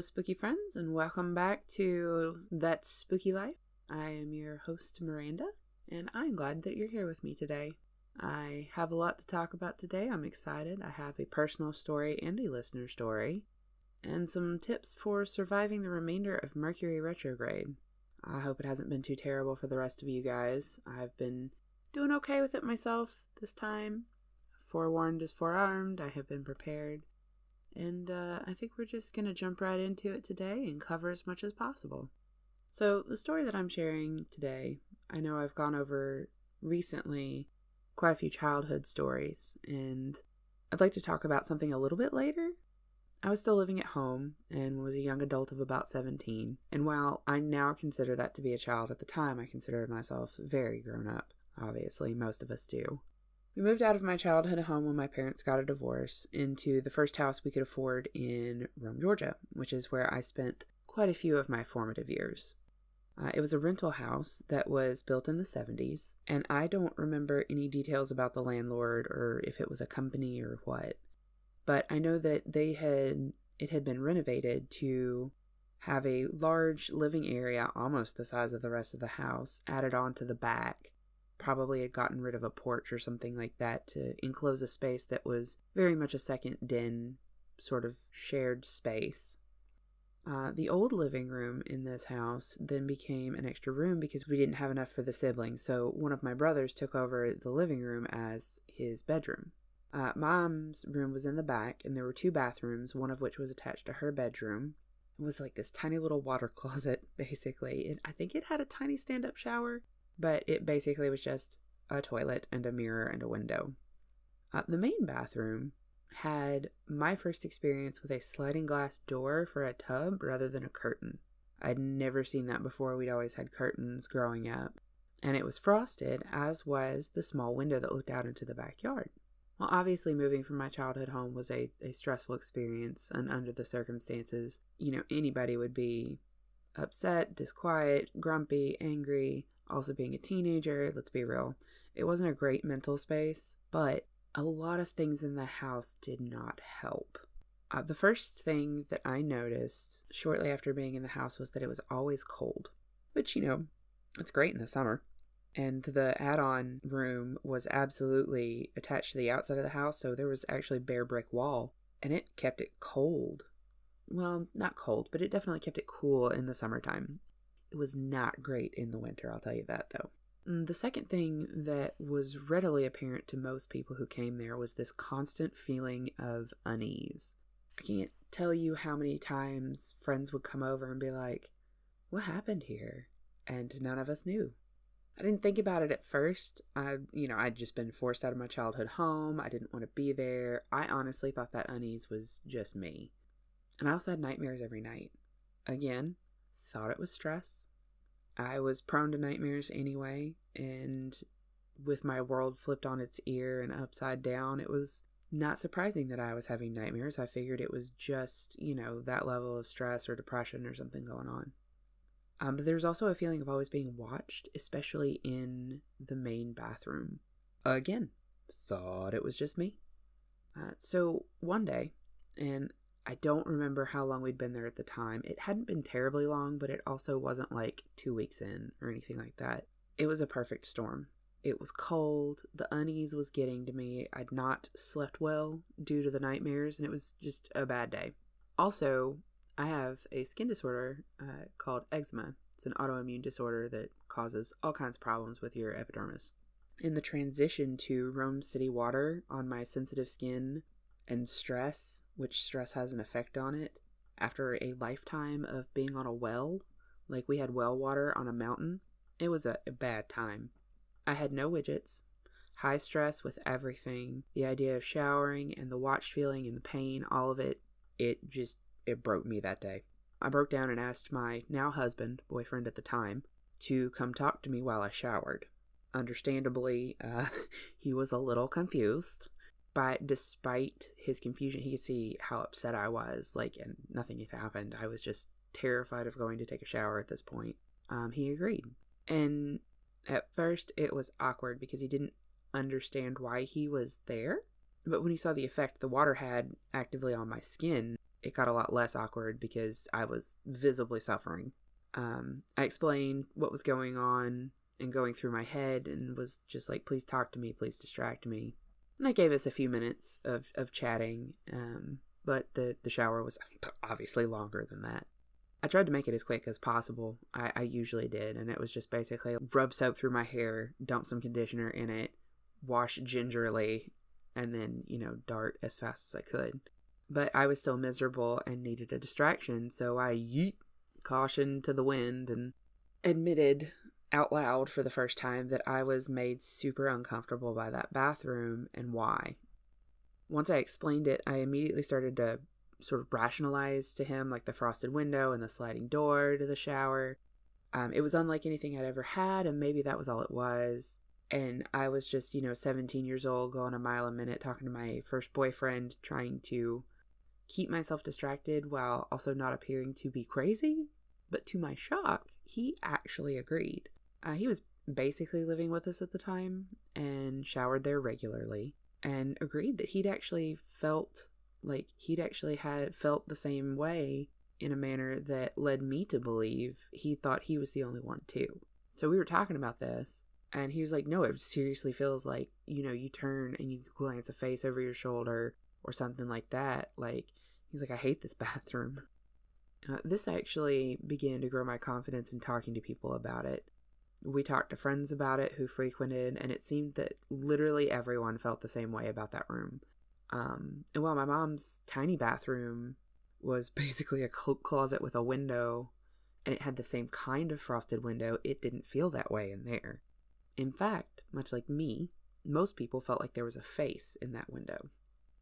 Spooky friends, and welcome back to That Spooky Life. I am your host, Miranda, and I'm glad that you're here with me today. I have a lot to talk about today. I'm excited. I have a personal story and a listener story, and some tips for surviving the remainder of Mercury retrograde. I hope it hasn't been too terrible for the rest of you guys. I've been doing okay with it myself this time. Forewarned is forearmed. I have been prepared. And uh, I think we're just going to jump right into it today and cover as much as possible. So, the story that I'm sharing today, I know I've gone over recently quite a few childhood stories, and I'd like to talk about something a little bit later. I was still living at home and was a young adult of about 17, and while I now consider that to be a child, at the time I considered myself very grown up. Obviously, most of us do. We moved out of my childhood home when my parents got a divorce into the first house we could afford in Rome, Georgia, which is where I spent quite a few of my formative years. Uh, it was a rental house that was built in the 70s, and I don't remember any details about the landlord or if it was a company or what. But I know that they had it had been renovated to have a large living area almost the size of the rest of the house added on to the back probably had gotten rid of a porch or something like that to enclose a space that was very much a second den sort of shared space. Uh, the old living room in this house then became an extra room because we didn't have enough for the siblings, so one of my brothers took over the living room as his bedroom. Uh, mom's room was in the back, and there were two bathrooms, one of which was attached to her bedroom. It was like this tiny little water closet, basically. And I think it had a tiny stand up shower, but it basically was just a toilet and a mirror and a window. Uh, the main bathroom had my first experience with a sliding glass door for a tub rather than a curtain. I'd never seen that before. We'd always had curtains growing up. And it was frosted, as was the small window that looked out into the backyard. Well, obviously, moving from my childhood home was a, a stressful experience, and under the circumstances, you know, anybody would be upset, disquiet, grumpy, angry, also being a teenager, let's be real, it wasn't a great mental space, but a lot of things in the house did not help. Uh, the first thing that I noticed shortly after being in the house was that it was always cold, which, you know, it's great in the summer. And the add on room was absolutely attached to the outside of the house, so there was actually bare brick wall, and it kept it cold. Well, not cold, but it definitely kept it cool in the summertime. It was not great in the winter, I'll tell you that though. Mm, the second thing that was readily apparent to most people who came there was this constant feeling of unease. I can't tell you how many times friends would come over and be like, What happened here? And none of us knew. I didn't think about it at first. I, you know, I'd just been forced out of my childhood home. I didn't want to be there. I honestly thought that unease was just me. And I also had nightmares every night. Again, thought it was stress. I was prone to nightmares anyway, and with my world flipped on its ear and upside down, it was not surprising that I was having nightmares. I figured it was just, you know, that level of stress or depression or something going on. Um, but there's also a feeling of always being watched, especially in the main bathroom. Again, thought it was just me. Uh, so one day, and I don't remember how long we'd been there at the time. It hadn't been terribly long, but it also wasn't like two weeks in or anything like that. It was a perfect storm. It was cold, the unease was getting to me. I'd not slept well due to the nightmares, and it was just a bad day. Also, I have a skin disorder uh, called eczema. It's an autoimmune disorder that causes all kinds of problems with your epidermis. In the transition to Rome City water on my sensitive skin and stress, which stress has an effect on it, after a lifetime of being on a well, like we had well water on a mountain, it was a, a bad time. I had no widgets, high stress with everything, the idea of showering and the watched feeling and the pain, all of it, it just, it broke me that day. I broke down and asked my now husband, boyfriend at the time, to come talk to me while I showered. Understandably, uh, he was a little confused but despite his confusion, he could see how upset I was. Like, and nothing had happened. I was just terrified of going to take a shower at this point. Um, he agreed. And at first, it was awkward because he didn't understand why he was there. But when he saw the effect the water had actively on my skin, it got a lot less awkward because I was visibly suffering. Um, I explained what was going on and going through my head and was just like, please talk to me, please distract me. And that gave us a few minutes of, of chatting, um, but the, the shower was obviously longer than that. I tried to make it as quick as possible. I, I usually did, and it was just basically rub soap through my hair, dump some conditioner in it, wash gingerly, and then, you know, dart as fast as I could. But I was still miserable and needed a distraction, so I yeet caution to the wind and admitted out loud for the first time that I was made super uncomfortable by that bathroom and why. Once I explained it, I immediately started to sort of rationalize to him like the frosted window and the sliding door to the shower. Um, it was unlike anything I'd ever had, and maybe that was all it was. And I was just, you know, 17 years old, going a mile a minute, talking to my first boyfriend, trying to keep myself distracted while also not appearing to be crazy. But to my shock, he actually agreed. Uh, he was basically living with us at the time and showered there regularly and agreed that he'd actually felt like he'd actually had felt the same way in a manner that led me to believe he thought he was the only one too. So we were talking about this and he was like, No, it seriously feels like, you know, you turn and you glance a face over your shoulder or something like that. Like, he's like, I hate this bathroom. Uh, this actually began to grow my confidence in talking to people about it. We talked to friends about it who frequented, and it seemed that literally everyone felt the same way about that room. Um, and while my mom's tiny bathroom was basically a closet with a window, and it had the same kind of frosted window, it didn't feel that way in there. In fact, much like me, most people felt like there was a face in that window.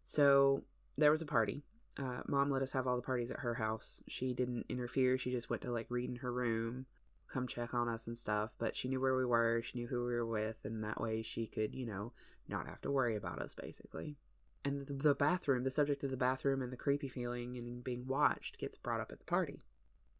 So there was a party. Uh, Mom let us have all the parties at her house. She didn't interfere. She just went to like read in her room, come check on us and stuff. But she knew where we were. She knew who we were with, and that way she could, you know, not have to worry about us basically. And the, the bathroom, the subject of the bathroom and the creepy feeling and being watched gets brought up at the party.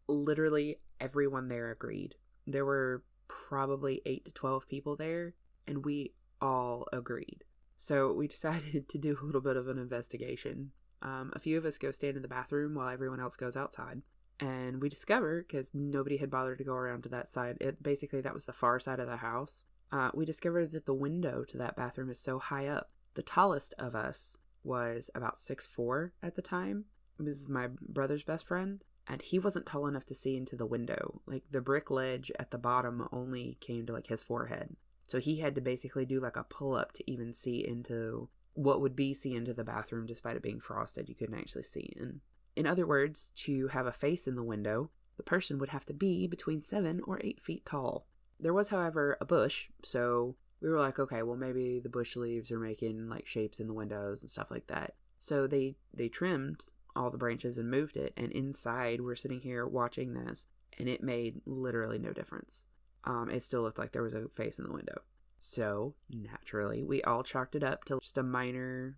Literally everyone there agreed. There were probably 8 to 12 people there, and we all agreed. So we decided to do a little bit of an investigation. Um, a few of us go stand in the bathroom while everyone else goes outside. And we discover, because nobody had bothered to go around to that side, it basically that was the far side of the house. Uh, we discovered that the window to that bathroom is so high up the tallest of us was about six four at the time. It was my brother's best friend, and he wasn't tall enough to see into the window. Like the brick ledge at the bottom only came to like his forehead. So he had to basically do like a pull up to even see into what would be see into the bathroom despite it being frosted. You couldn't actually see in. In other words, to have a face in the window, the person would have to be between seven or eight feet tall. There was, however, a bush, so we were like, okay, well maybe the bush leaves are making like shapes in the windows and stuff like that. So they they trimmed all the branches and moved it, and inside we're sitting here watching this, and it made literally no difference. Um, it still looked like there was a face in the window. So naturally, we all chalked it up to just a minor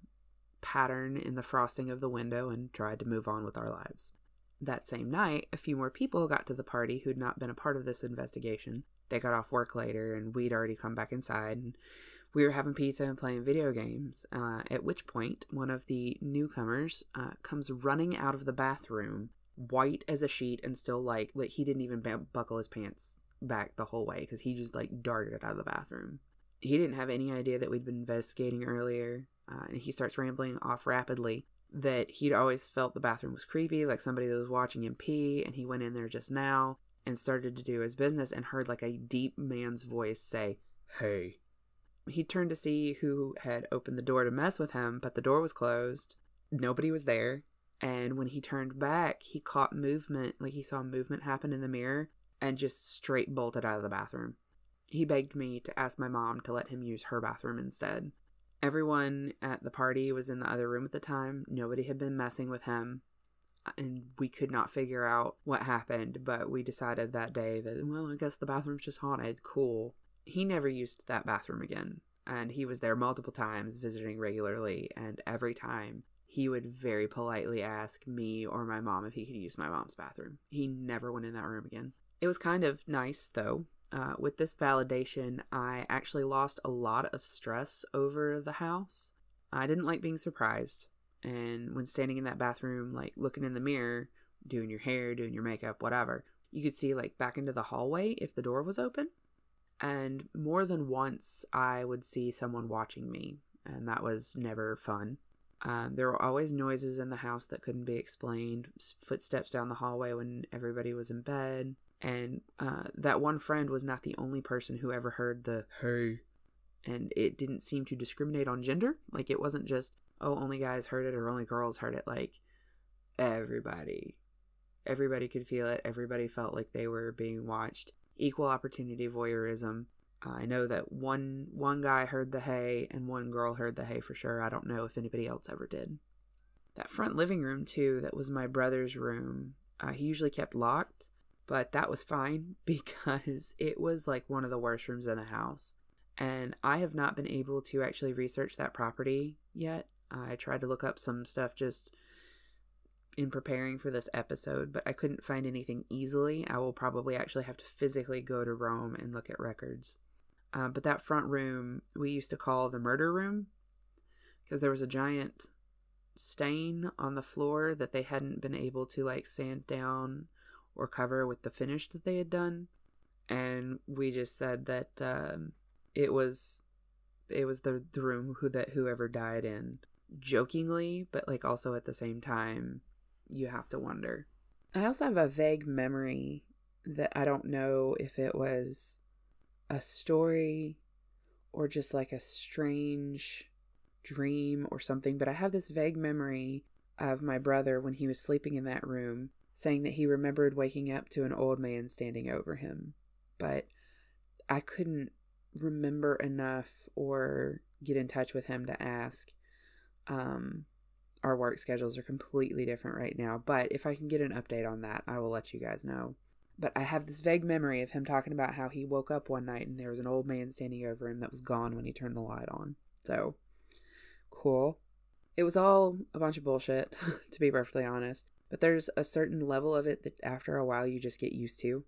pattern in the frosting of the window and tried to move on with our lives. That same night, a few more people got to the party who'd not been a part of this investigation, they got off work later and we'd already come back inside and we were having pizza and playing video games. Uh, at which point, one of the newcomers uh, comes running out of the bathroom, white as a sheet, and still like like he didn't even buckle his pants back the whole way because he just like darted out of the bathroom. He didn't have any idea that we'd been investigating earlier, uh, and he starts rambling off rapidly that he'd always felt the bathroom was creepy, like somebody was watching him pee, and he went in there just now and started to do his business and heard like a deep man's voice say, Hey. He turned to see who had opened the door to mess with him, but the door was closed. Nobody was there. And when he turned back, he caught movement, like he saw movement happen in the mirror, and just straight bolted out of the bathroom. He begged me to ask my mom to let him use her bathroom instead. Everyone at the party was in the other room at the time. Nobody had been messing with him uh, and we could not figure out what happened, but we decided that day that, well, I guess the bathroom's just haunted. Cool. He never used that bathroom again, and he was there multiple times, visiting regularly, and every time he would very politely ask me or my mom if he could use my mom's bathroom. He never went in that room again. It was kind of nice, though. Uh, with this validation, I actually lost a lot of stress over the house. I didn't like being surprised. And when standing in that bathroom, like looking in the mirror, doing your hair, doing your makeup, whatever, you could see like back into the hallway if the door was open. And more than once, I would see someone watching me, and that was never fun. Um, there were always noises in the house that couldn't be explained, footsteps down the hallway when everybody was in bed. And uh, that one friend was not the only person who ever heard the hey. And it didn't seem to discriminate on gender. Like it wasn't just, oh, only guys heard it or only girls heard it. Like everybody. Everybody could feel it. Everybody felt like they were being watched. Equal opportunity voyeurism. I know that one one guy heard the hey and one girl heard the hey for sure. I don't know if anybody else ever did. That front living room too, that was my brother's room. Uh, he usually kept locked, but that was fine because it was like one of the worst rooms in the house. And I have not been able to actually research that property yet. I tried to look up some stuff just in preparing for this episode, but I couldn't find anything easily. I will probably actually have to physically go to Rome and look at records. Uh, but that front room we used to call the murder room because there was a giant stain on the floor that they hadn't been able to like sand down or cover with the finish that they had done. And we just said that um, it was it was the, the room who that whoever died in jokingly but like also at the same time you have to wonder. I also have a vague memory that i don't know if it was a story or just like a strange dream or something, but I have this vague memory of my brother when he was sleeping in that room saying that he remembered waking up to an old man standing over him. But I couldn't remember enough or get in touch with him to ask. Um, our work schedules are completely different right now, but if I can get an update on that, I will let you guys know. But I have this vague memory of him talking about how he woke up one night and there was an old man standing over him that was gone when he turned the light on. So, cool. It was all a bunch of bullshit, to be perfectly honest. But there's a certain level of it that after a while you just get used to.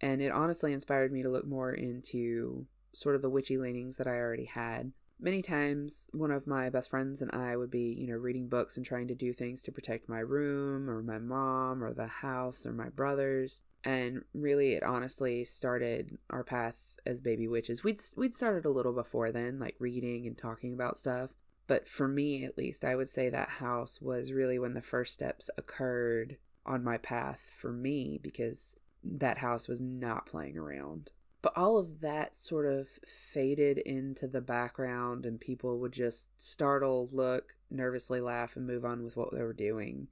And it honestly inspired me to look more into sort of the witchy leanings that I already had. Many times, one of my best friends and I would be, you know, reading books and trying to do things to protect my room or my mom or the house or my brothers and really it honestly started our path as baby witches. We'd we'd started a little before then, like reading and talking about stuff. But for me, at least, I would say that house was really when the first steps occurred on my path for me because that house was not playing around. But all of that sort of faded into the background, and people would just startle, look, nervously laugh, and move on with what they were doing.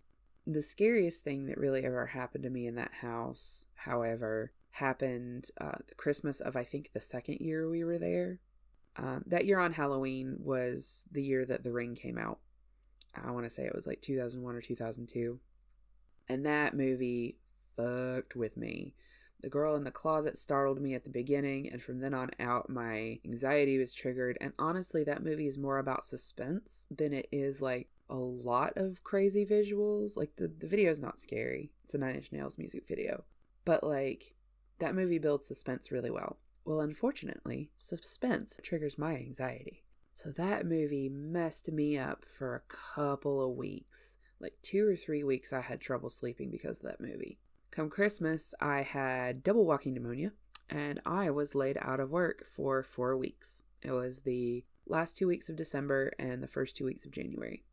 The scariest thing that really ever happened to me in that house, however, happened uh, the Christmas of I think the second year we were there. Um, that year on Halloween was the year that The Ring came out. I want to say it was like 2001 or 2002. And that movie fucked with me. The girl in the closet startled me at the beginning, and from then on out, my anxiety was triggered. And honestly, that movie is more about suspense than it is like a lot of crazy visuals. Like the, the video is not scary. It's a Nine Inch Nails music video. But like that movie builds suspense really well. Well, unfortunately, suspense triggers my anxiety. So that movie messed me up for a couple of weeks. Like two or three weeks, I had trouble sleeping because of that movie. Come Christmas, I had double walking pneumonia and I was laid out of work for four weeks. It was the last two weeks of December and the first two weeks of January.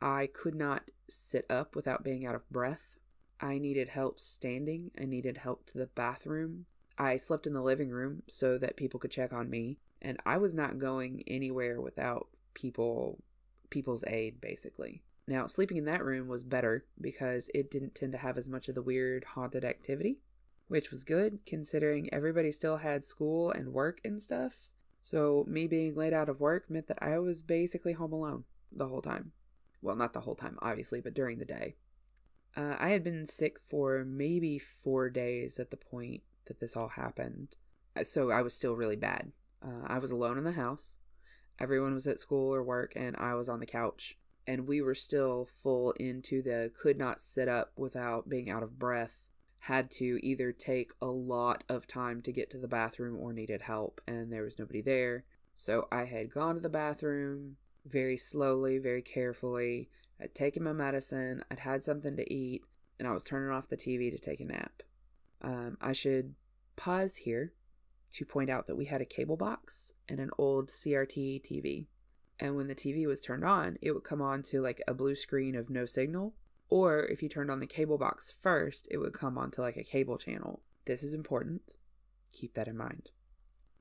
I could not sit up without being out of breath. I needed help standing. I needed help to the bathroom. I slept in the living room so that people could check on me, and I was not going anywhere without people people's aid basically. Now, sleeping in that room was better because it didn't tend to have as much of the weird haunted activity, which was good considering everybody still had school and work and stuff. So, me being laid out of work meant that I was basically home alone the whole time. Well, not the whole time, obviously, but during the day. Uh, I had been sick for maybe four days at the point that this all happened. Uh, so I was still really bad. Uh, I was alone in the house. Everyone was at school or work, and I was on the couch. And we were still full into the could not sit up without being out of breath. Had to either take a lot of time to get to the bathroom or needed help, and there was nobody there. So I had gone to the bathroom, very slowly, very carefully. I'd taken my medicine, I'd had something to eat, and I was turning off the TV to take a nap. Um, I should pause here to point out that we had a cable box and an old CRT TV. And when the TV was turned on, it would come on to like a blue screen of no signal. Or if you turned on the cable box first, it would come on to like a cable channel. This is important. Keep that in mind.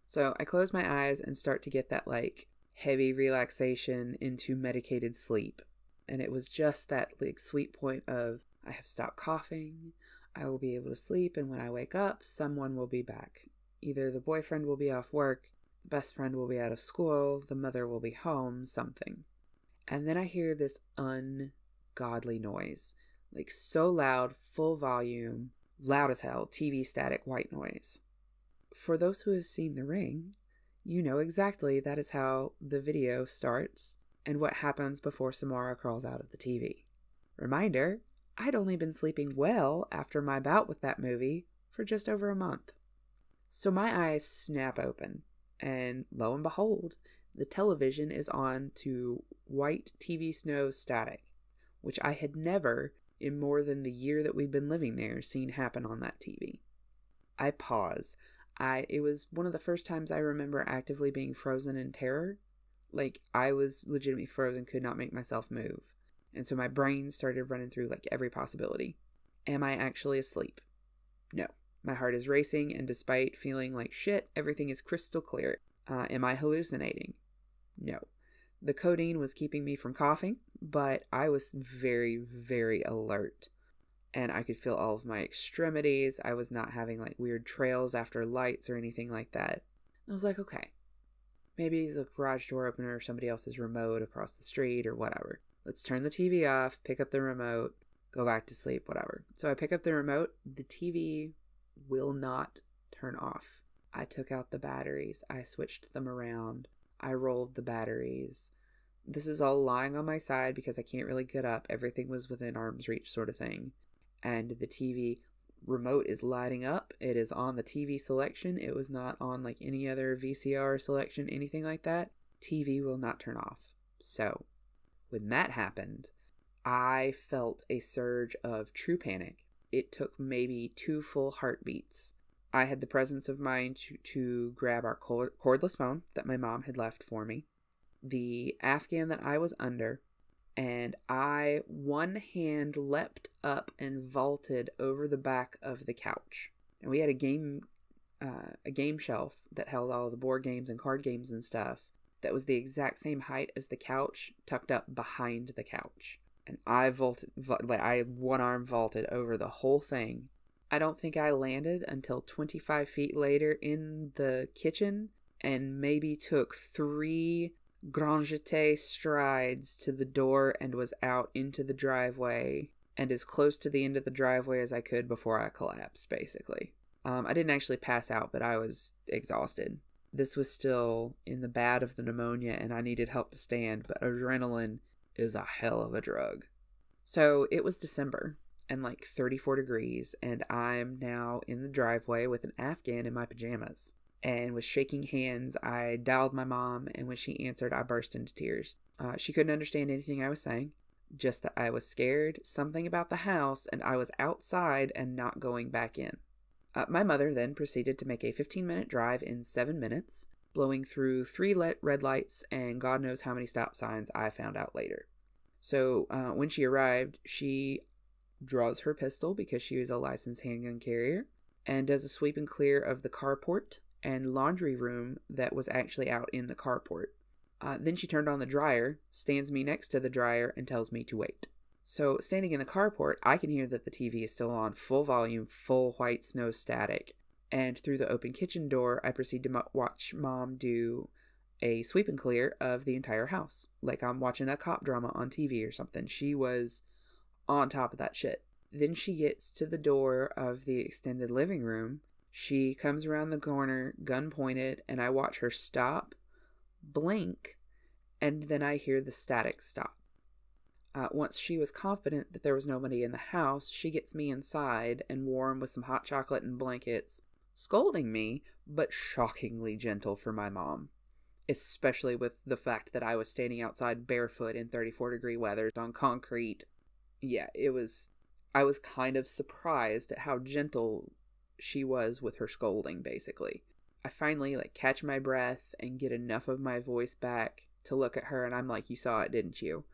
So I close my eyes and start to get that like heavy relaxation into medicated sleep. And it was just that like sweet point of I have stopped coughing. I will be able to sleep, and when I wake up, someone will be back. Either the boyfriend will be off work, the best friend will be out of school, the mother will be home, something. And then I hear this ungodly noise, like so loud, full volume, loud as hell, TV static white noise. For those who have seen The Ring, you know exactly that is how the video starts and what happens before Samara crawls out of the TV. Reminder I'd only been sleeping well after my bout with that movie for just over a month. So my eyes snap open, and lo and behold, the television is on to white TV snow static, which I had never, in more than the year that we'd been living there, seen happen on that TV. I pause. I it was one of the first times I remember actively being frozen in terror. Like I was legitimately frozen, could not make myself move. And so my brain started running through like every possibility. Am I actually asleep? No. My heart is racing, and despite feeling like shit, everything is crystal clear. Uh, am I hallucinating? No. The codeine was keeping me from coughing, but I was very, very alert. And I could feel all of my extremities. I was not having like weird trails after lights or anything like that. I was like, okay, maybe it's a garage door opener or somebody else's remote across the street or whatever. Let's turn the TV off, pick up the remote, go back to sleep, whatever. So I pick up the remote. The TV will not turn off. I took out the batteries. I switched them around. I rolled the batteries. This is all lying on my side because I can't really get up. Everything was within arm's reach, sort of thing. And the TV remote is lighting up. It is on the TV selection. It was not on like any other VCR selection, anything like that. TV will not turn off. So when that happened, I felt a surge of true panic. It took maybe two full heartbeats. I had the presence of mind to, to grab our cordless phone that my mom had left for me, the Afghan that I was under, and I, one hand leapt up and vaulted over the back of the couch. And we had a game, uh, a game shelf that held all the board games and card games and stuff that was the exact same height as the couch, tucked up behind the couch. And I vaulted, like I one arm vaulted over the whole thing. I don't think I landed until 25 feet later in the kitchen and maybe took three grand jeté strides to the door and was out into the driveway and as close to the end of the driveway as I could before I collapsed, basically. Um, I didn't actually pass out, but I was exhausted this was still in the bad of the pneumonia and I needed help to stand, but adrenaline is a hell of a drug. So it was December and like 34 degrees, and I'm now in the driveway with an Afghan in my pajamas. And with shaking hands, I dialed my mom, and when she answered, I burst into tears. Uh, she couldn't understand anything I was saying, just that I was scared, something about the house, and I was outside and not going back in. Uh, my mother then proceeded to make a 15 minute drive in seven minutes, blowing through three red lights and God knows how many stop signs I found out later. So uh, when she arrived, she draws her pistol because she is a licensed handgun carrier and does a sweep and clear of the carport and laundry room that was actually out in the carport. Uh, then she turned on the dryer, stands me next to the dryer, and tells me to wait. So, standing in the carport, I can hear that the TV is still on full volume, full white snow static. And through the open kitchen door, I proceed to mo- watch mom do a sweep and clear of the entire house. Like I'm watching a cop drama on TV or something. She was on top of that shit. Then she gets to the door of the extended living room. She comes around the corner, gun pointed, and I watch her stop, blink, and then I hear the static stop. Uh, once she was confident that there was nobody in the house, she gets me inside and warm with some hot chocolate and blankets, scolding me, but shockingly gentle for my mom. especially with the fact that I was standing outside barefoot in 34 degree weather on concrete. Yeah, it was. I was kind of surprised at how gentle she was with her scolding, basically. I finally like catch my breath and get enough of my voice back to look at her and I'm like, You saw it, didn't you?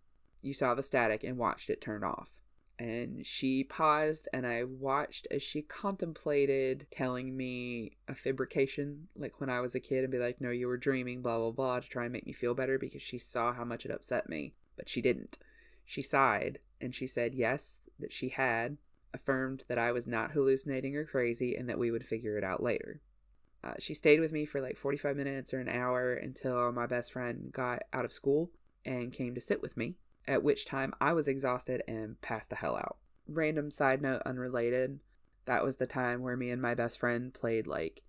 You saw the static and watched it turn off. And she paused and I watched as she contemplated telling me a fabrication, like when I was a kid, and be like, No, you were dreaming, blah, blah, blah, to try and make me feel better because she saw how much it upset me. But she didn't. She sighed and she said, Yes, that she had, affirmed that I was not hallucinating or crazy and that we would figure it out later. Uh, she stayed with me for like 45 minutes or an hour until my best friend got out of school and came to sit with me, at which time I was exhausted and passed the hell out. Random side note, unrelated, that was the time where me and my best friend played like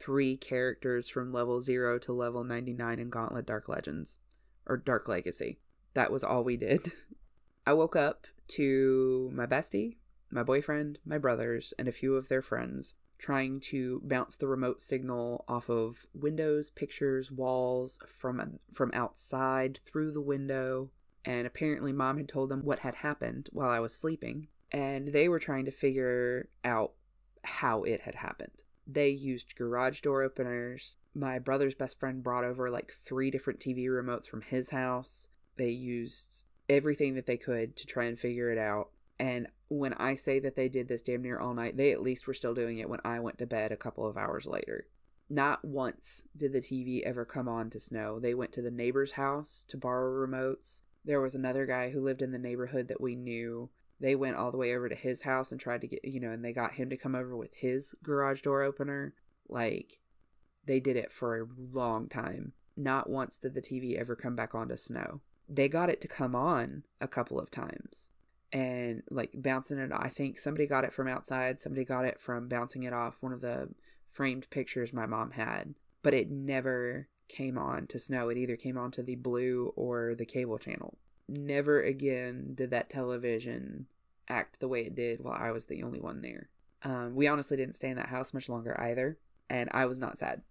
three characters from level 0 to level 99 in Gauntlet Dark Legends or Dark Legacy. That was all we did. I woke up to my bestie, my boyfriend, my brothers, and a few of their friends trying to bounce the remote signal off of windows, pictures, walls from from outside through the window. And apparently mom had told them what had happened while I was sleeping, and they were trying to figure out how it had happened. They used garage door openers. My brother's best friend brought over like three different TV remotes from his house. They used everything that they could to try and figure it out. And when I say that they did this damn near all night, they at least were still doing it when I went to bed a couple of hours later. Not once did the TV ever come on to snow. They went to the neighbor's house to borrow remotes. There was another guy who lived in the neighborhood that we knew. They went all the way over to his house and tried to get, you know, and they got him to come over with his garage door opener. Like, they did it for a long time. Not once did the TV ever come back on to snow. They got it to come on a couple of times and like bouncing it. I think somebody got it from outside. Somebody got it from bouncing it off one of the framed pictures my mom had, but it never came on to snow. It either came on to the blue or the cable channel. Never again did that television act the way it did while I was the only one there. Um, we honestly didn't stay in that house much longer either, and I was not sad.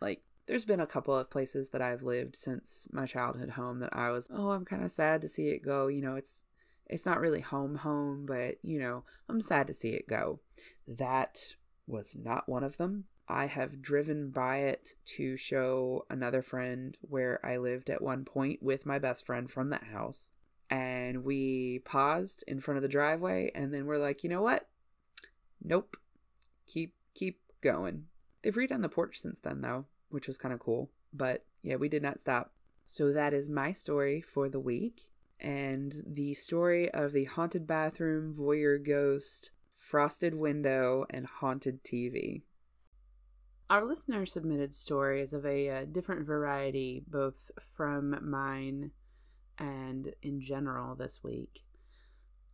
Like, there's been a couple of places that I've lived since my childhood home that I was, oh, I'm kind of sad to see it go. You know, it's it's not really home home, but you know, I'm sad to see it go. That was not one of them. I have driven by it to show another friend where I lived at one point with my best friend from that house. And we paused in front of the driveway and then we're like, you know what? Nope. Keep keep going. They've redone the porch since then though, which was kind of cool. But yeah, we did not stop. So that is my story for the week and the story of the haunted bathroom, voyeur ghost, frosted window, and haunted TV. Our listener submitted stories of a uh, different variety, both from mine and in general this week.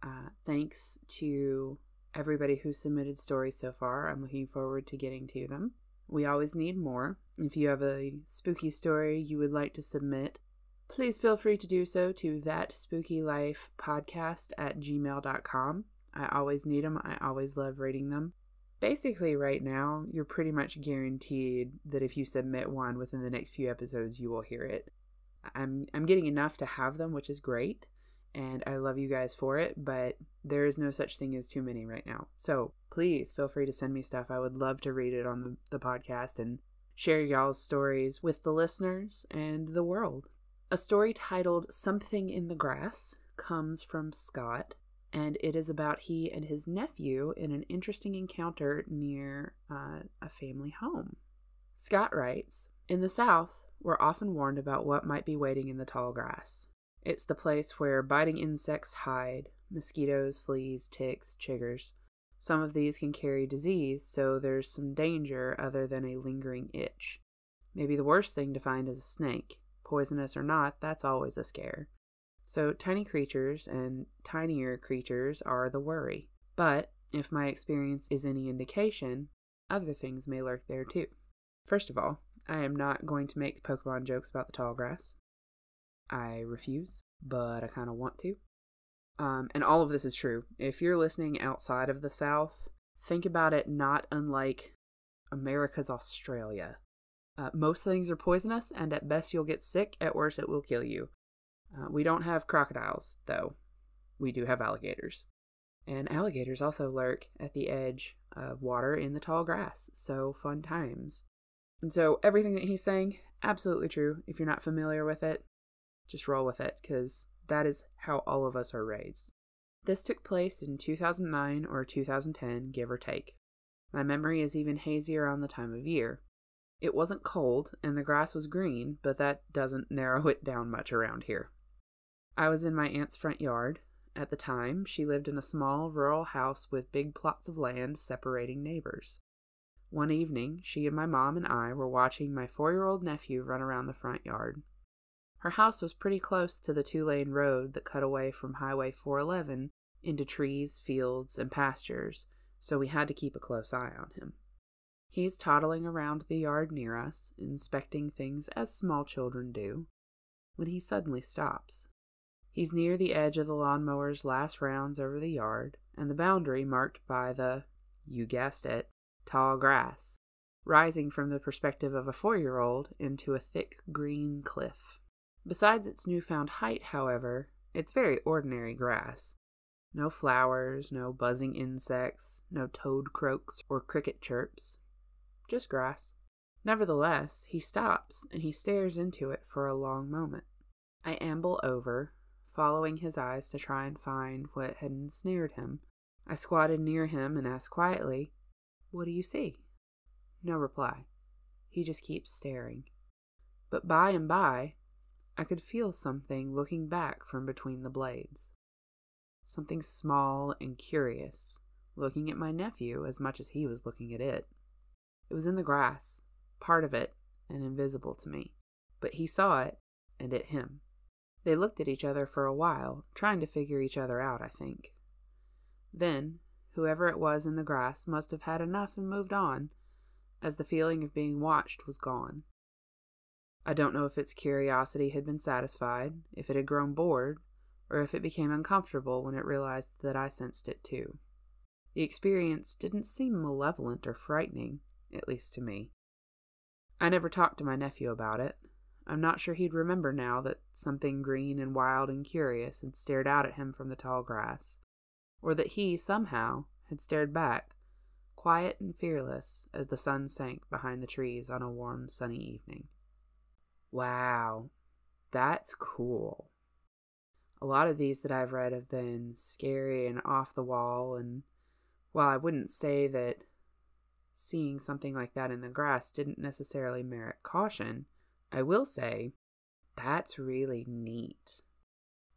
Uh, thanks to everybody who submitted stories so far. I'm looking forward to getting to them. We always need more. If you have a spooky story you would like to submit, please feel free to do so to that spooky life podcast at gmail.com. I always need them. I always love reading them. Basically, right now, you're pretty much guaranteed that if you submit one within the next few episodes, you will hear it. I'm I'm getting enough to have them, which is great, and I love you guys for it, but there is no such thing as too many right now. So please feel free to send me stuff. I would love to read it on the, the podcast and share y'all's stories with the listeners and the world. A story titled Something in the Grass comes from Scott, and it is about he and his nephew in an interesting encounter near uh, a family home. Scott writes In the South, we're often warned about what might be waiting in the tall grass. It's the place where biting insects hide mosquitoes, fleas, ticks, chiggers. Some of these can carry disease, so there's some danger other than a lingering itch. Maybe the worst thing to find is a snake poisonous or not, that's always a scare. So, tiny creatures and tinier creatures are the worry. But, if my experience is any indication, other things may lurk there too. First of all, I am not going to make Pokemon jokes about the tall grass. I refuse, but I kind of want to. Um, and all of this is true. If you're listening outside of the South, think about it not unlike America's Australia. Uh, most things are poisonous, and at best you'll get sick, at worst it will kill you. Uh, we don't have crocodiles, though. We do have alligators. And alligators also lurk at the edge of water in the tall grass, so fun times. And so everything that he's saying, absolutely true. If you're not familiar with it, just roll with it, because that is how all of us are raised. This took place in 2009 or 2010, give or take. My memory is even hazier on the time of year. It wasn't cold, and the grass was green, but that doesn't narrow it down much around here. I was in my aunt's front yard. At the time, she lived in a small rural house with big plots of land separating neighbors. One evening, she and my mom and I were watching my four year old nephew run around the front yard. Her house was pretty close to the two lane road that cut away from Highway 411 into trees, fields, and pastures, so we had to keep a close eye on him. He's toddling around the yard near us, inspecting things as small children do, when he suddenly stops. He's near the edge of the lawnmower's last rounds over the yard, and the boundary marked by the, you guessed it, tall grass, rising from the perspective of a four year old into a thick green cliff. Besides its newfound height, however, it's very ordinary grass, no flowers, no buzzing insects, no toad croaks or cricket chirps. Just grass. Nevertheless, he stops and he stares into it for a long moment. I amble over, following his eyes to try and find what had ensnared him. I squatted near him and asked quietly, What do you see? No reply. He just keeps staring. But by and by, I could feel something looking back from between the blades something small and curious, looking at my nephew as much as he was looking at it. It was in the grass, part of it, and invisible to me, but he saw it, and it him. They looked at each other for a while, trying to figure each other out, I think. Then, whoever it was in the grass must have had enough and moved on, as the feeling of being watched was gone. I don't know if its curiosity had been satisfied, if it had grown bored, or if it became uncomfortable when it realized that I sensed it too. The experience didn't seem malevolent or frightening, at least to me. I never talked to my nephew about it. I'm not sure he'd remember now that something green and wild and curious had stared out at him from the tall grass, or that he, somehow, had stared back, quiet and fearless, as the sun sank behind the trees on a warm, sunny evening. Wow, that's cool a lot of these that I've read have been scary and off the wall. And while I wouldn't say that seeing something like that in the grass didn't necessarily merit caution, I will say that's really neat.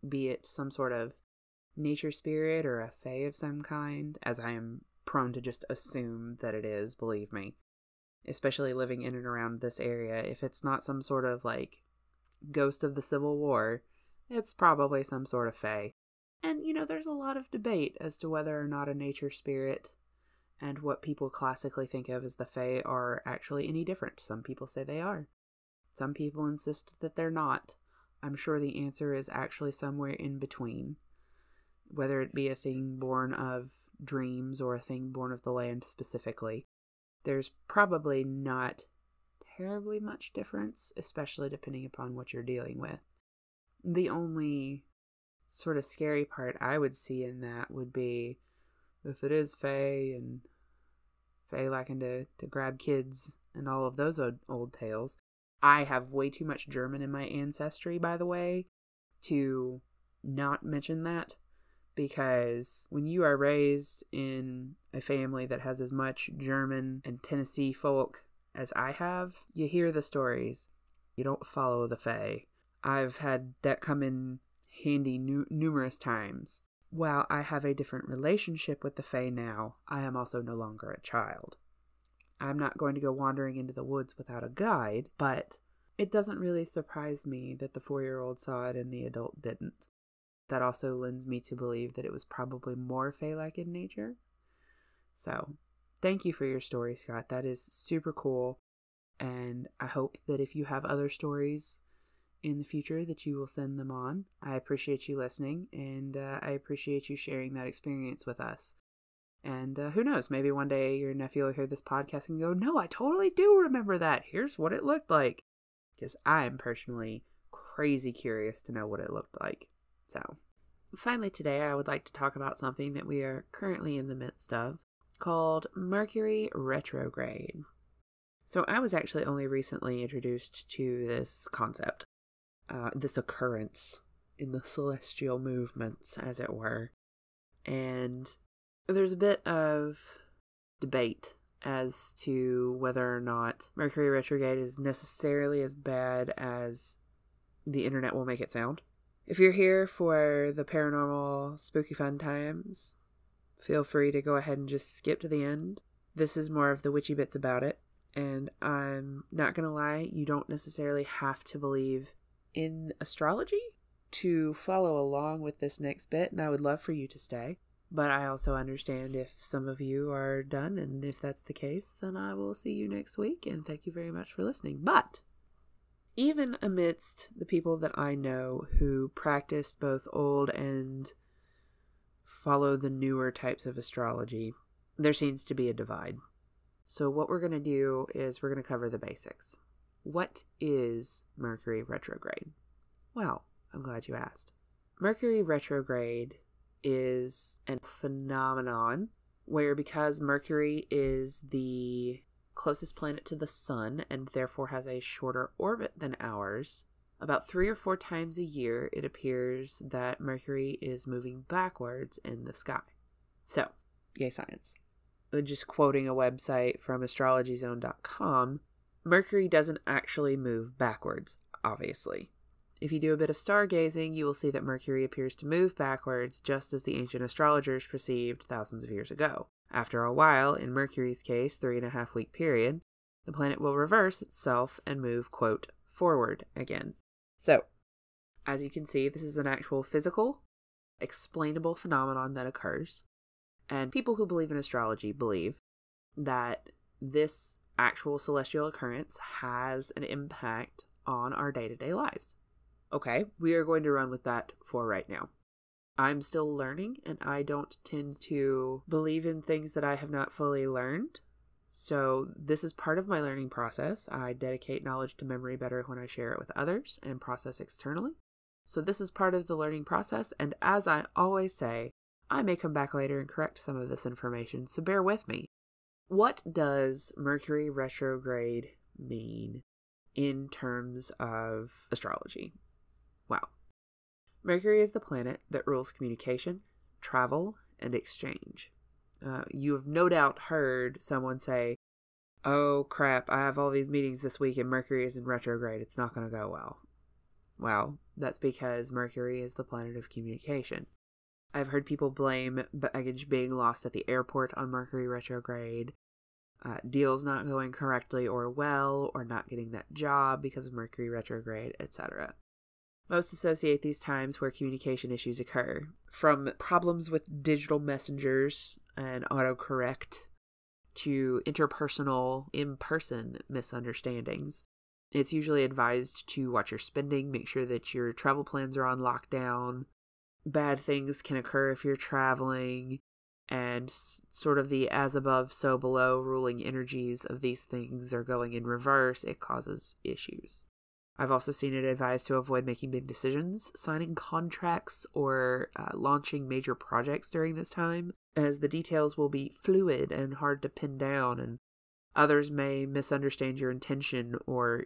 Be it some sort of nature spirit or a fae of some kind, as I am prone to just assume that it is, believe me. Especially living in and around this area, if it's not some sort of like ghost of the Civil War, it's probably some sort of fae. And, you know, there's a lot of debate as to whether or not a nature spirit and what people classically think of as the fae are actually any different. Some people say they are. Some people insist that they're not. I'm sure the answer is actually somewhere in between. Whether it be a thing born of dreams or a thing born of the land specifically, there's probably not terribly much difference, especially depending upon what you're dealing with. The only sort of scary part I would see in that would be if it is Fae and Fae liking to, to grab kids and all of those old, old tales. I have way too much German in my ancestry, by the way, to not mention that because when you are raised in a family that has as much German and Tennessee folk as I have, you hear the stories. You don't follow the Fae. I've had that come in handy nu- numerous times. While I have a different relationship with the Fae now, I am also no longer a child. I'm not going to go wandering into the woods without a guide, but it doesn't really surprise me that the four year old saw it and the adult didn't. That also lends me to believe that it was probably more Fae like in nature. So, thank you for your story, Scott. That is super cool. And I hope that if you have other stories in the future that you will send them on. I appreciate you listening and uh, I appreciate you sharing that experience with us. And uh, who knows, maybe one day your nephew will hear this podcast and go, No, I totally do remember that. Here's what it looked like. Because I am personally crazy curious to know what it looked like. So, finally, today I would like to talk about something that we are currently in the midst of called Mercury retrograde. So, I was actually only recently introduced to this concept, uh, this occurrence in the celestial movements, as it were. And there's a bit of debate as to whether or not Mercury retrograde is necessarily as bad as the internet will make it sound. If you're here for the paranormal spooky fun times, feel free to go ahead and just skip to the end. This is more of the witchy bits about it. And I'm not going to lie, you don't necessarily have to believe in astrology to follow along with this next bit, and I would love for you to stay. But I also understand if some of you are done, and if that's the case, then I will see you next week, and thank you very much for listening. But even amidst the people that I know who practice both old and follow the newer types of astrology, there seems to be a divide. So, what we're going to do is we're going to cover the basics. What is Mercury retrograde? Well, I'm glad you asked. Mercury retrograde is a phenomenon where, because Mercury is the closest planet to the sun and therefore has a shorter orbit than ours, about three or four times a year it appears that Mercury is moving backwards in the sky. So, yay science. Uh, just quoting a website from astrologyzone.com, Mercury doesn't actually move backwards, obviously. If you do a bit of stargazing, you will see that Mercury appears to move backwards just as the ancient astrologers perceived thousands of years ago. After a while, in Mercury's case, three and a half week period, the planet will reverse itself and move, quote, forward again. So, as you can see, this is an actual physical, explainable phenomenon that occurs. And people who believe in astrology believe that this actual celestial occurrence has an impact on our day to day lives. Okay, we are going to run with that for right now. I'm still learning and I don't tend to believe in things that I have not fully learned. So, this is part of my learning process. I dedicate knowledge to memory better when I share it with others and process externally. So, this is part of the learning process. And as I always say, I may come back later and correct some of this information, so bear with me. What does Mercury retrograde mean in terms of astrology? Wow. Mercury is the planet that rules communication, travel, and exchange. Uh, you have no doubt heard someone say, Oh crap, I have all these meetings this week and Mercury is in retrograde. It's not going to go well. Well, that's because Mercury is the planet of communication. I've heard people blame baggage being lost at the airport on Mercury retrograde, uh, deals not going correctly or well, or not getting that job because of Mercury retrograde, etc. Most associate these times where communication issues occur, from problems with digital messengers and autocorrect to interpersonal, in person misunderstandings. It's usually advised to watch your spending, make sure that your travel plans are on lockdown. Bad things can occur if you're traveling, and sort of the as above, so below ruling energies of these things are going in reverse. It causes issues. I've also seen it advised to avoid making big decisions, signing contracts, or uh, launching major projects during this time, as the details will be fluid and hard to pin down, and others may misunderstand your intention or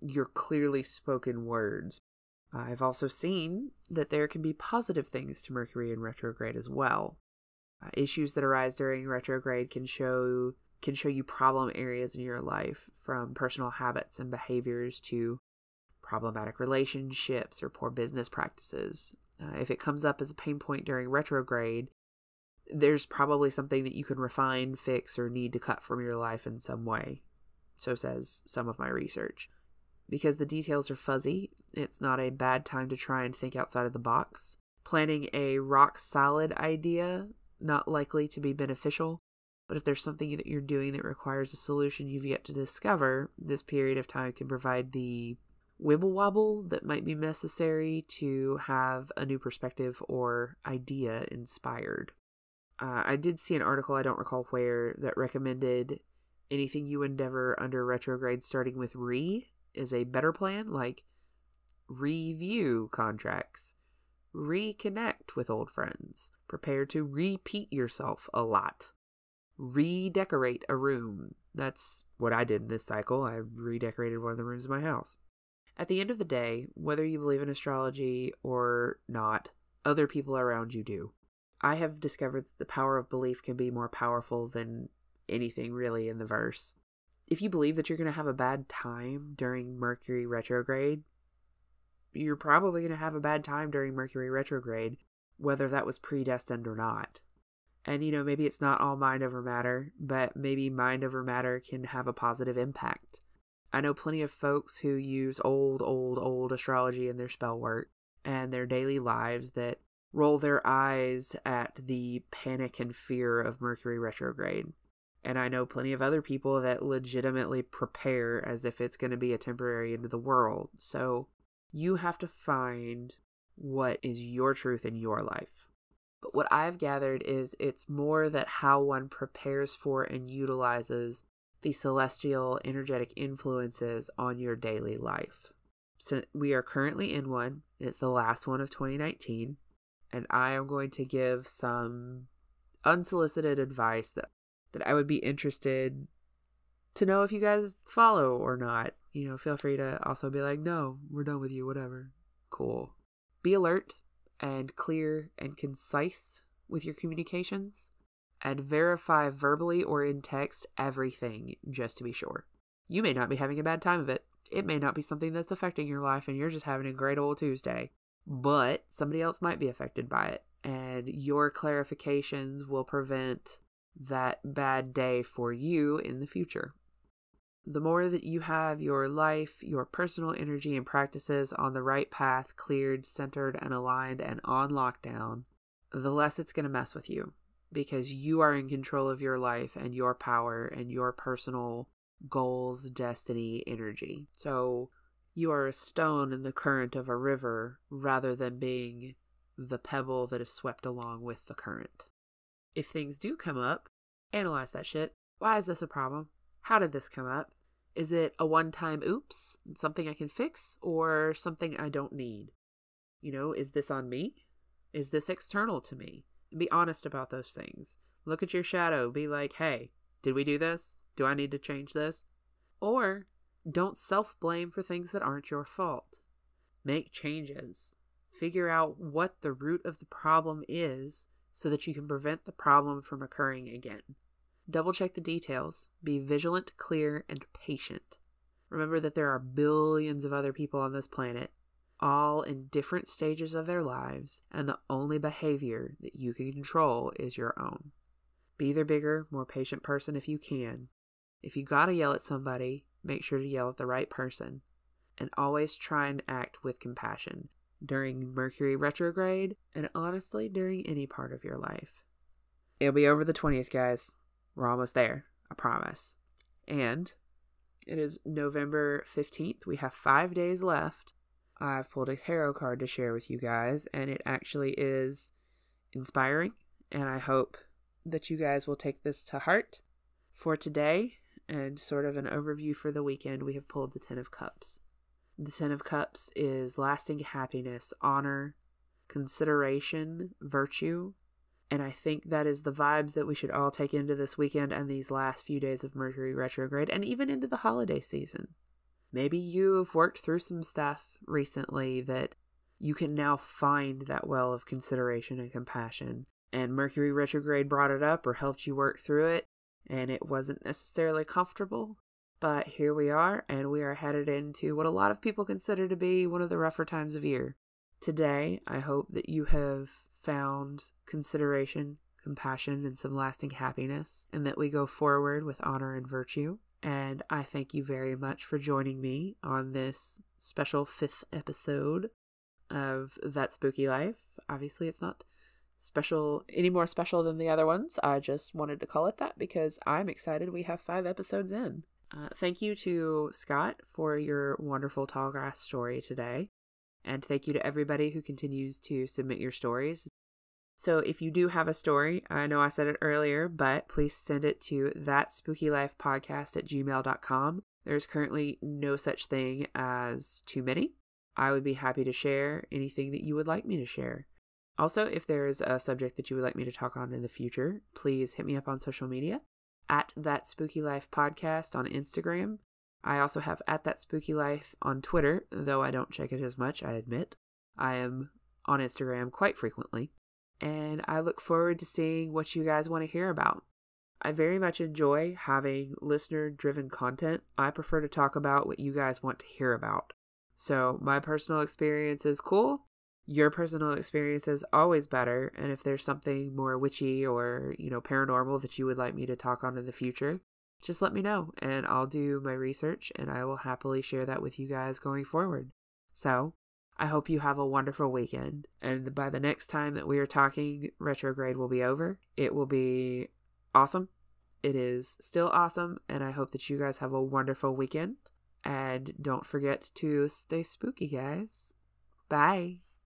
your clearly spoken words. I've also seen that there can be positive things to Mercury in retrograde as well. Uh, issues that arise during retrograde can show can show you problem areas in your life from personal habits and behaviors to problematic relationships, or poor business practices. Uh, if it comes up as a pain point during retrograde, there's probably something that you can refine, fix, or need to cut from your life in some way. So says some of my research. Because the details are fuzzy, it's not a bad time to try and think outside of the box. Planning a rock solid idea, not likely to be beneficial, but if there's something that you're doing that requires a solution you've yet to discover, this period of time can provide the wibble wobble that might be necessary to have a new perspective or idea inspired. Uh, I did see an article, I don't recall where, that recommended anything you endeavor under retrograde starting with re is a better plan, like review contracts, reconnect with old friends, prepare to repeat yourself a lot, redecorate a room. That's what I did in this cycle. I redecorated one of the rooms in my house. At the end of the day, whether you believe in astrology or not, other people around you do. I have discovered that the power of belief can be more powerful than anything really in the verse. If you believe that you're going to have a bad time during Mercury retrograde, you're probably going to have a bad time during Mercury retrograde, whether that was predestined or not. And, you know, maybe it's not all mind over matter, but maybe mind over matter can have a positive impact. I know plenty of folks who use old, old, old astrology in their spell work and their daily lives that roll their eyes at the panic and fear of Mercury retrograde. And I know plenty of other people that legitimately prepare as if it's going to be a temporary end of the world. So you have to find what is your truth in your life. But what I've gathered is it's more that how one prepares for and utilizes the celestial energetic influences on your daily life. So we are currently in one. It's the last one of 2019. And I am going to give some unsolicited advice that that I would be interested to know if you guys follow or not. You know, feel free to also be like, no, we're done with you, whatever. Cool. Be alert and clear and concise with your communications and verify verbally or in text everything just to be sure. You may not be having a bad time of it. It may not be something that's affecting your life and you're just having a great old Tuesday, but somebody else might be affected by it. And your clarifications will prevent that bad day for you in the future. The more that you have your life, your personal energy, and practices on the right path, cleared, centered, and aligned, and on lockdown, the less it's going to mess with you because you are in control of your life and your power and your personal goals, destiny, energy. So you are a stone in the current of a river rather than being the pebble that is swept along with the current. If things do come up, analyze that shit. Why is this a problem? How did this come up? Is it a one time oops, something I can fix, or something I don't need? You know, is this on me? Is this external to me? Be honest about those things. Look at your shadow. Be like, hey, did we do this? Do I need to change this? Or don't self blame for things that aren't your fault. Make changes. Figure out what the root of the problem is so that you can prevent the problem from occurring again. Double check the details. Be vigilant, clear, and patient. Remember that there are billions of other people on this planet, all in different stages of their lives, and the only behavior that you can control is your own. Be the bigger, more patient person if you can. If you gotta yell at somebody, make sure to yell at the right person. And always try and act with compassion during Mercury retrograde, and honestly, during any part of your life. It'll be over the 20th, guys. We're almost there, I promise. And it is November 15th. We have five days left. I've pulled a tarot card to share with you guys, and it actually is inspiring. And I hope that you guys will take this to heart. For today, and sort of an overview for the weekend, we have pulled the Ten of Cups. The Ten of Cups is lasting happiness, honor, consideration, virtue. And I think that is the vibes that we should all take into this weekend and these last few days of Mercury retrograde and even into the holiday season. Maybe you've worked through some stuff recently that you can now find that well of consideration and compassion. And Mercury retrograde brought it up or helped you work through it, and it wasn't necessarily comfortable. But here we are, and we are headed into what a lot of people consider to be one of the rougher times of year. Today, I hope that you have found consideration, compassion, and some lasting happiness, and that we go forward with honor and virtue. And I thank you very much for joining me on this special fifth episode of That Spooky Life. Obviously, it's not special any more special than the other ones. I just wanted to call it that because I'm excited we have five episodes in. Uh, thank you to Scott for your wonderful tall grass story today. And thank you to everybody who continues to submit your stories. So if you do have a story, I know I said it earlier, but please send it to that spooky life podcast at gmail.com. There's currently no such thing as too many. I would be happy to share anything that you would like me to share. Also, if there's a subject that you would like me to talk on in the future, please hit me up on social media at that spooky life podcast on Instagram. I also have at that spooky life on Twitter, though I don't check it as much, I admit. I am on Instagram quite frequently and I look forward to seeing what you guys want to hear about. I very much enjoy having listener driven content. I prefer to talk about what you guys want to hear about. So, my personal experience is cool. Your personal experience is always better. And if there's something more witchy or, you know, paranormal that you would like me to talk on in the future, just let me know and I'll do my research and I will happily share that with you guys going forward. So, I hope you have a wonderful weekend. And by the next time that we are talking, retrograde will be over. It will be awesome. It is still awesome. And I hope that you guys have a wonderful weekend. And don't forget to stay spooky, guys. Bye.